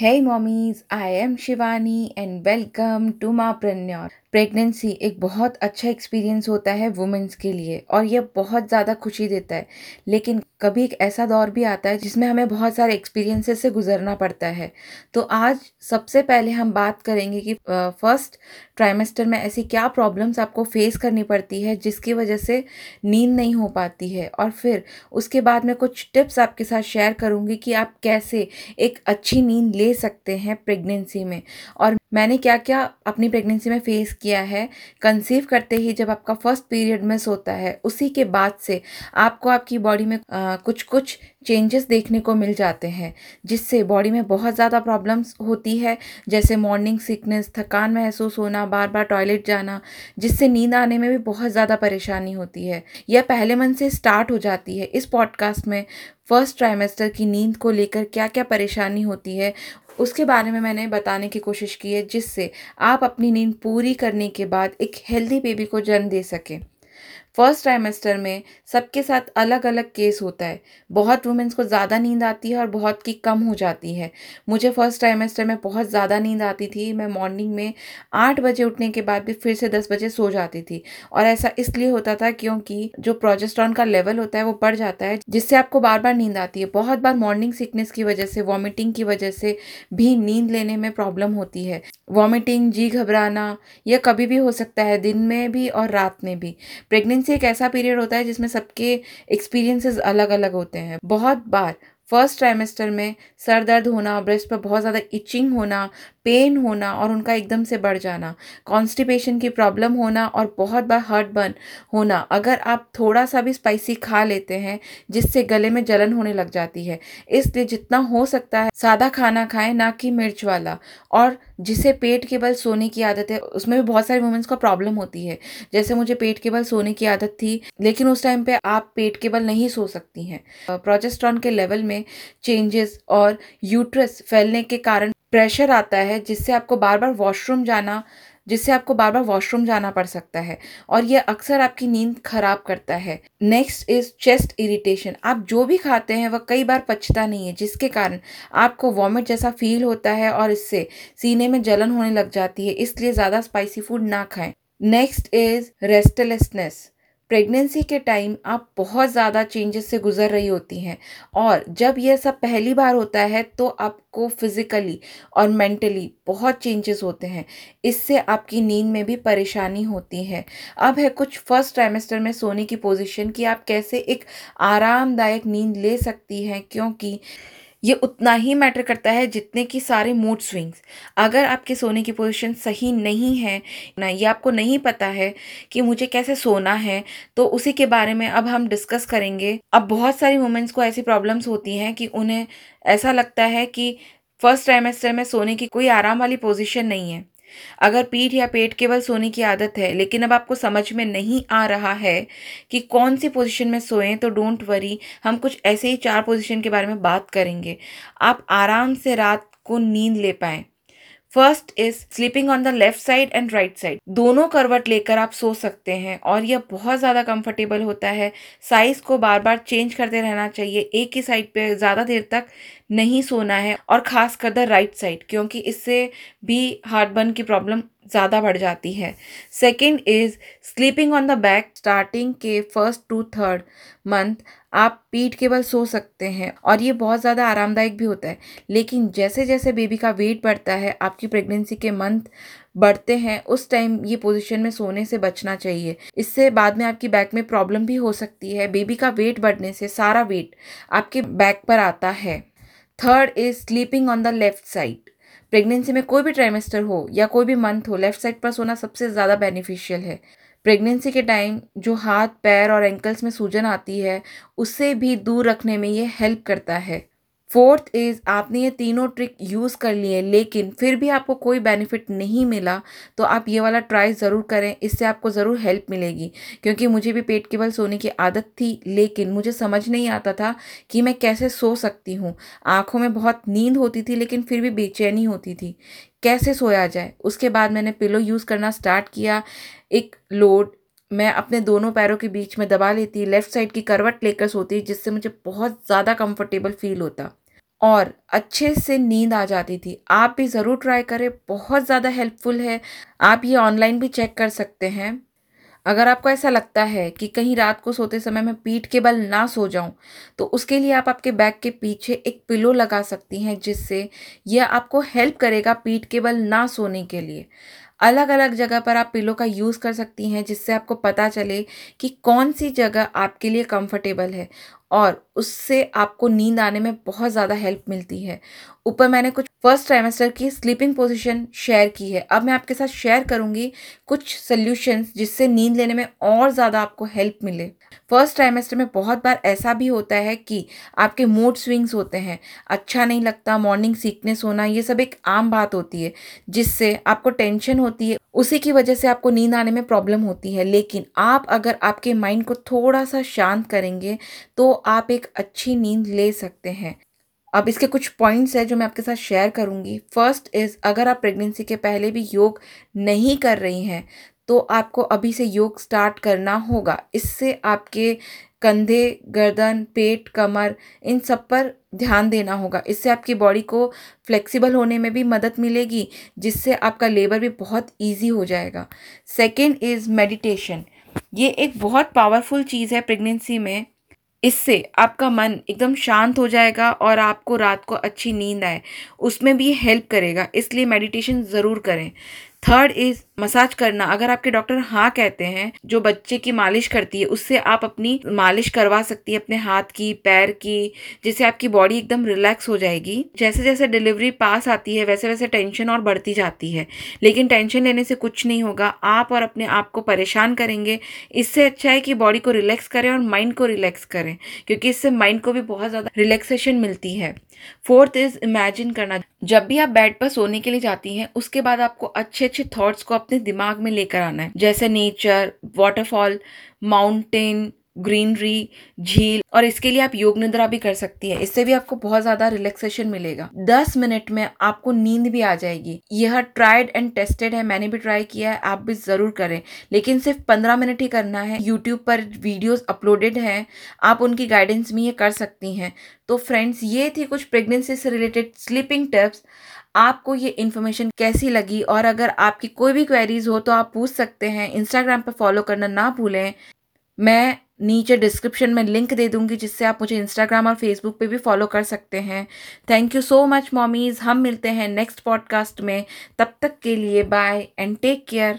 Hey mommies, I am Shivani and welcome to Mapreneur. Pregnancy एक बहुत अच्छा experience होता है वुमेंस के लिए और यह बहुत ज़्यादा खुशी देता है। लेकिन कभी एक ऐसा दौर भी आता है जिसमें हमें बहुत सारे एक्सपीरियंसेस से गुजरना पड़ता है। तो आज सबसे पहले हम बात करेंगे कि फ़र्स्ट ट्राइमेस्टर में ऐसी क्या प्रॉब्लम्स आपको फेस करनी पड़ती है जिसकी वजह से नींद नहीं हो पाती है। और फिर उसके बाद में कुछ टिप्स आपके साथ शेयर करूँगी कि आप कैसे एक अच्छी नींद ले सकते हैं प्रेगनेंसी में। और मैंने क्या क्या अपनी प्रेगनेंसी में फ़ेस किया है कंसीव करते ही जब आपका फ़र्स्ट पीरियड मिस होता है उसी के बाद से आपको आपकी बॉडी में आ, कुछ कुछ चेंजेस देखने को मिल जाते हैं जिससे बॉडी में बहुत ज़्यादा प्रॉब्लम्स होती है जैसे मॉर्निंग सिकनेस थकान महसूस होना बार बार टॉयलेट जाना जिससे नींद आने में भी बहुत ज़्यादा परेशानी होती है यह पहले मन से स्टार्ट हो जाती है इस पॉडकास्ट में फ़र्स्ट ट्राइमेस्टर की नींद को लेकर क्या क्या परेशानी होती है उसके बारे में मैंने बताने की कोशिश की है जिससे आप अपनी नींद पूरी करने के बाद एक हेल्दी बेबी को जन्म दे सकें। फ़र्स्ट ट्राइमेस्टर में सबके साथ अलग अलग केस होता है। बहुत वुमेंस को ज़्यादा नींद आती है और बहुत की कम हो जाती है। मुझे फ़र्स्ट ट्राइमेस्टर में बहुत ज़्यादा नींद आती थी। मैं मॉर्निंग में आठ बजे उठने के बाद भी फिर से दस बजे सो जाती थी। और ऐसा इसलिए होता था क्योंकि जो प्रोजेस्ट्रॉन का लेवल होता है वो बढ़ जाता है, जिससे आपको बार बार नींद आती है। बहुत बार मॉर्निंग सिकनेस की वजह से वॉमिटिंग की वजह से भी नींद लेने में प्रॉब्लम होती है। वॉमिटिंग जी घबराना, यह कभी भी हो सकता है दिन में भी और रात में भी। प्रेगनेंसी एक ऐसा पीरियड होता है जिसमें सबके एक्सपीरियंसेस अलग अलग होते हैं। बहुत बार फ़र्स्ट ट्राइमेस्टर में सर दर्द होना, ब्रेस्ट पर बहुत ज़्यादा इचिंग होना पेन होना और उनका एकदम से बढ़ जाना कॉन्स्टिपेशन की प्रॉब्लम होना और बहुत बार हर्ट बर्न होना। अगर आप थोड़ा सा भी स्पाइसी खा लेते हैं, जिससे गले में जलन होने लग जाती है, इसलिए जितना हो सकता है, सादा खाना खाएँ, ना कि मिर्च वाला। और जिसे पेट के बल सोने की आदत है, उसमें भी बहुत सारे वुमेंस को प्रॉब्लम होती है। जैसे मुझे पेट के बल सोने की आदत थी, लेकिन उस टाइम पे आप पेट के बल नहीं सो सकती हैं। प्रोजेस्ट्रॉन के लेवल में चेंजेस और यूट्रस फैलने के कारण प्रेशर आता है जिससे आपको बार बार वॉशरूम जाना, जिससे आपको बार बार वॉशरूम जाना पड़ सकता है और यह अक्सर आपकी नींद खराब करता है। नेक्स्ट इज़ चेस्ट इरिटेशन आप जो भी खाते हैं, वह कई बार पचता नहीं है, जिसके कारण आपको वॉमिट जैसा फील होता है और इससे सीने में जलन होने लग जाती है, इसलिए ज़्यादा स्पाइसी फ़ूड ना खाएँ। नेक्स्ट इज़ रेस्टलेसनेस प्रेगनेंसी के टाइम आप बहुत ज़्यादा चेंजेस से गुजर रही होती हैं और जब यह सब पहली बार होता है तो आपको फिज़िकली और मेंटली बहुत चेंजेस होते हैं। इससे आपकी नींद में भी परेशानी होती है। अब है कुछ फ़र्स्ट ट्राइमेस्टर में सोने की पोजीशन कि आप कैसे एक आरामदायक नींद ले सकती हैं क्योंकि ये उतना ही मैटर करता है जितने कि सारे मूड स्विंग्स अगर आपके सोने की पोजीशन सही नहीं है, ना, ये आपको नहीं पता है कि मुझे कैसे सोना है तो उसी के बारे में अब हम डिस्कस करेंगे। अब बहुत सारी वुमेंस को ऐसी प्रॉब्लम्स होती हैं कि उन्हें ऐसा लगता है कि फ़र्स्ट ट्राइमेस्टर में सोने की कोई आराम वाली पोजीशन नहीं है। अगर पीठ या पेट केवल सोने की आदत है, लेकिन अब आपको समझ में नहीं आ रहा है कि कौन सी पोजीशन में सोएँ तो डोंट वरी हम कुछ ऐसे ही चार पोजीशन के बारे में बात करेंगे। आप आराम से रात को नींद ले पाएँ। First is sleeping on the left side and right side दोनों करवट लेकर आप सो सकते हैं और यह बहुत ज़्यादा कंफर्टेबल होता है। साइज़ को बार बार चेंज करते रहना चाहिए। एक ही साइड पे ज़्यादा देर तक नहीं सोना है और ख़ास कर द राइट साइड क्योंकि इससे भी हार्ट बर्न की प्रॉब्लम ज़्यादा बढ़ जाती है। Second is sleeping on the back starting के फ़र्स्ट टू थर्ड मंथ आप पीठ के बल सो सकते हैं और ये बहुत ज़्यादा आरामदायक भी होता है। लेकिन जैसे जैसे बेबी का वेट बढ़ता है, आपकी प्रेगनेंसी के मंथ बढ़ते हैं, उस टाइम ये पोजीशन में सोने से बचना चाहिए। इससे बाद में आपकी बैक में प्रॉब्लम भी हो सकती है। बेबी का वेट बढ़ने से सारा वेट आपके बैक पर आता है। Third is sleeping on the left side pregnancy में कोई भी ट्राइमेस्टर हो या कोई भी मंथ हो लेफ़्ट साइड पर सोना सबसे ज़्यादा बेनिफिशियल है। प्रेगनेंसी के टाइम जो हाथ, पैर और एंकल्स में सूजन आती है, उससे भी दूर रखने में ये हेल्प करता है। फोर्थ इज़ आपने ये तीनों ट्रिक यूज़ कर लिए लेकिन फिर भी आपको कोई बेनिफिट नहीं मिला तो आप ये वाला ट्राई ज़रूर करें, इससे आपको ज़रूर हेल्प मिलेगी। क्योंकि मुझे भी पेट के बल सोने की आदत थी, लेकिन मुझे समझ नहीं आता था कि मैं कैसे सो सकती हूँ। आँखों में बहुत नींद होती थी, लेकिन फिर भी बेचैनी होती थी। कैसे सोया जाए? उसके बाद मैंने पिलो यूज़ करना स्टार्ट किया। एक लोड मैं अपने दोनों पैरों के बीच में दबा लेती लेफ़्ट साइड की करवट लेकर सोती, जिससे मुझे बहुत ज़्यादा कंफर्टेबल फील होता। और अच्छे से नींद आ जाती थी। आप भी ज़रूर ट्राई करें, बहुत ज़्यादा हेल्पफुल है। आप ये ऑनलाइन भी चेक कर सकते हैं। अगर आपको ऐसा लगता है कि कहीं रात को सोते समय मैं पीठ के बल ना सो जाऊँ तो उसके लिए आप आपके बैग के पीछे एक पिलो लगा सकती हैं, जिससे यह आपको हेल्प करेगा पीठ के बल ना सोने के लिए। अलग अलग जगह पर आप पिलो का यूज़ कर सकती हैं, जिससे आपको पता चले कि कौन सी जगह आपके लिए कंफर्टेबल है। और उससे आपको नींद आने में बहुत ज़्यादा हेल्प मिलती है। ऊपर मैंने कुछ फ़र्स्ट ट्राइमेस्टर की स्लीपिंग पोजीशन शेयर की है। अब मैं आपके साथ शेयर करूँगी कुछ सोल्यूशंस जिससे नींद लेने में और ज़्यादा आपको हेल्प मिले। फ़र्स्ट ट्राइमेस्टर में बहुत बार ऐसा भी होता है कि आपके मूड स्विंग्स होते हैं अच्छा नहीं लगता मॉर्निंग सीकनेस होना, ये सब एक आम बात होती है, जिससे आपको टेंशन होती है, उसी की वजह से आपको नींद आने में प्रॉब्लम होती है। लेकिन आप अगर आपके माइंड को थोड़ा सा शांत करेंगे तो आप एक अच्छी नींद ले सकते हैं। अब इसके कुछ पॉइंट्स हैं जो मैं आपके साथ शेयर करूँगी। फ़र्स्ट इज़ अगर आप प्रेगनेंसी के पहले भी योग नहीं कर रही हैं तो आपको अभी से योग स्टार्ट करना होगा। इससे आपके कंधे, गर्दन, पेट, कमर, इन सब पर ध्यान देना होगा। इससे आपकी बॉडी को फ्लेक्सिबल होने में भी मदद मिलेगी, जिससे आपका लेबर भी बहुत इजी हो जाएगा। सेकेंड इज़ मेडिटेशन ये एक बहुत पावरफुल चीज़ है प्रेगनेंसी में। इससे आपका मन एकदम शांत हो जाएगा और आपको रात को अच्छी नींद आए। उसमें भी हेल्प करेगा, इसलिए मेडिटेशन ज़रूर करें। थर्ड इज़ मसाज करना, अगर आपके डॉक्टर हाँ कहते हैं, जो बच्चे की मालिश करती है, उससे आप अपनी मालिश करवा सकती है, अपने हाथ की, पैर की, जिससे आपकी बॉडी एकदम रिलैक्स हो जाएगी। जैसे जैसे डिलीवरी पास आती है वैसे वैसे टेंशन और बढ़ती जाती है। लेकिन टेंशन लेने से कुछ नहीं होगा, आप और अपने आप को परेशान करेंगे। इससे अच्छा है कि बॉडी को रिलैक्स करें और माइंड को रिलैक्स करें, क्योंकि इससे माइंड को भी बहुत ज़्यादा रिलैक्सेशन मिलती है। फोर्थ इज़ इमेजिन करना। जब भी आप बेड पर सोने के लिए जाती हैं, उसके बाद आपको अच्छे अच्छे थॉट्स को अपने दिमाग में लेकर आना है। जैसे नेचर वाटरफॉल माउंटेन ग्रीनरी झील और इसके लिए आप योग निद्रा भी कर सकती है। इससे भी आपको बहुत ज़्यादा रिलैक्सेशन मिलेगा। दस मिनट में आपको नींद भी आ जाएगी। यह ट्राइड एंड टेस्टेड है, मैंने भी ट्राई किया है, आप भी ज़रूर करें। लेकिन सिर्फ़ पंद्रह मिनट ही करना है। यूट्यूब पर वीडियोस अपलोडेड हैं, आप उनकी गाइडेंस में ये कर सकती हैं। तो फ्रेंड्स ये थी कुछ प्रेगनेंसी से रिलेटेड स्लीपिंग टिप्स आपको ये इन्फॉर्मेशन कैसी लगी? और अगर आपकी कोई भी क्वेरीज हो तो आप पूछ सकते हैं। इंस्टाग्राम पर फॉलो करना ना भूलें। मैं नीचे डिस्क्रिप्शन में लिंक दे दूँगी जिससे आप मुझे इंस्टाग्राम और फेसबुक पे भी फॉलो कर सकते हैं। Thank you so much mommies हम मिलते हैं नेक्स्ट पॉडकास्ट में। तब तक के लिए बाय एंड टेक केयर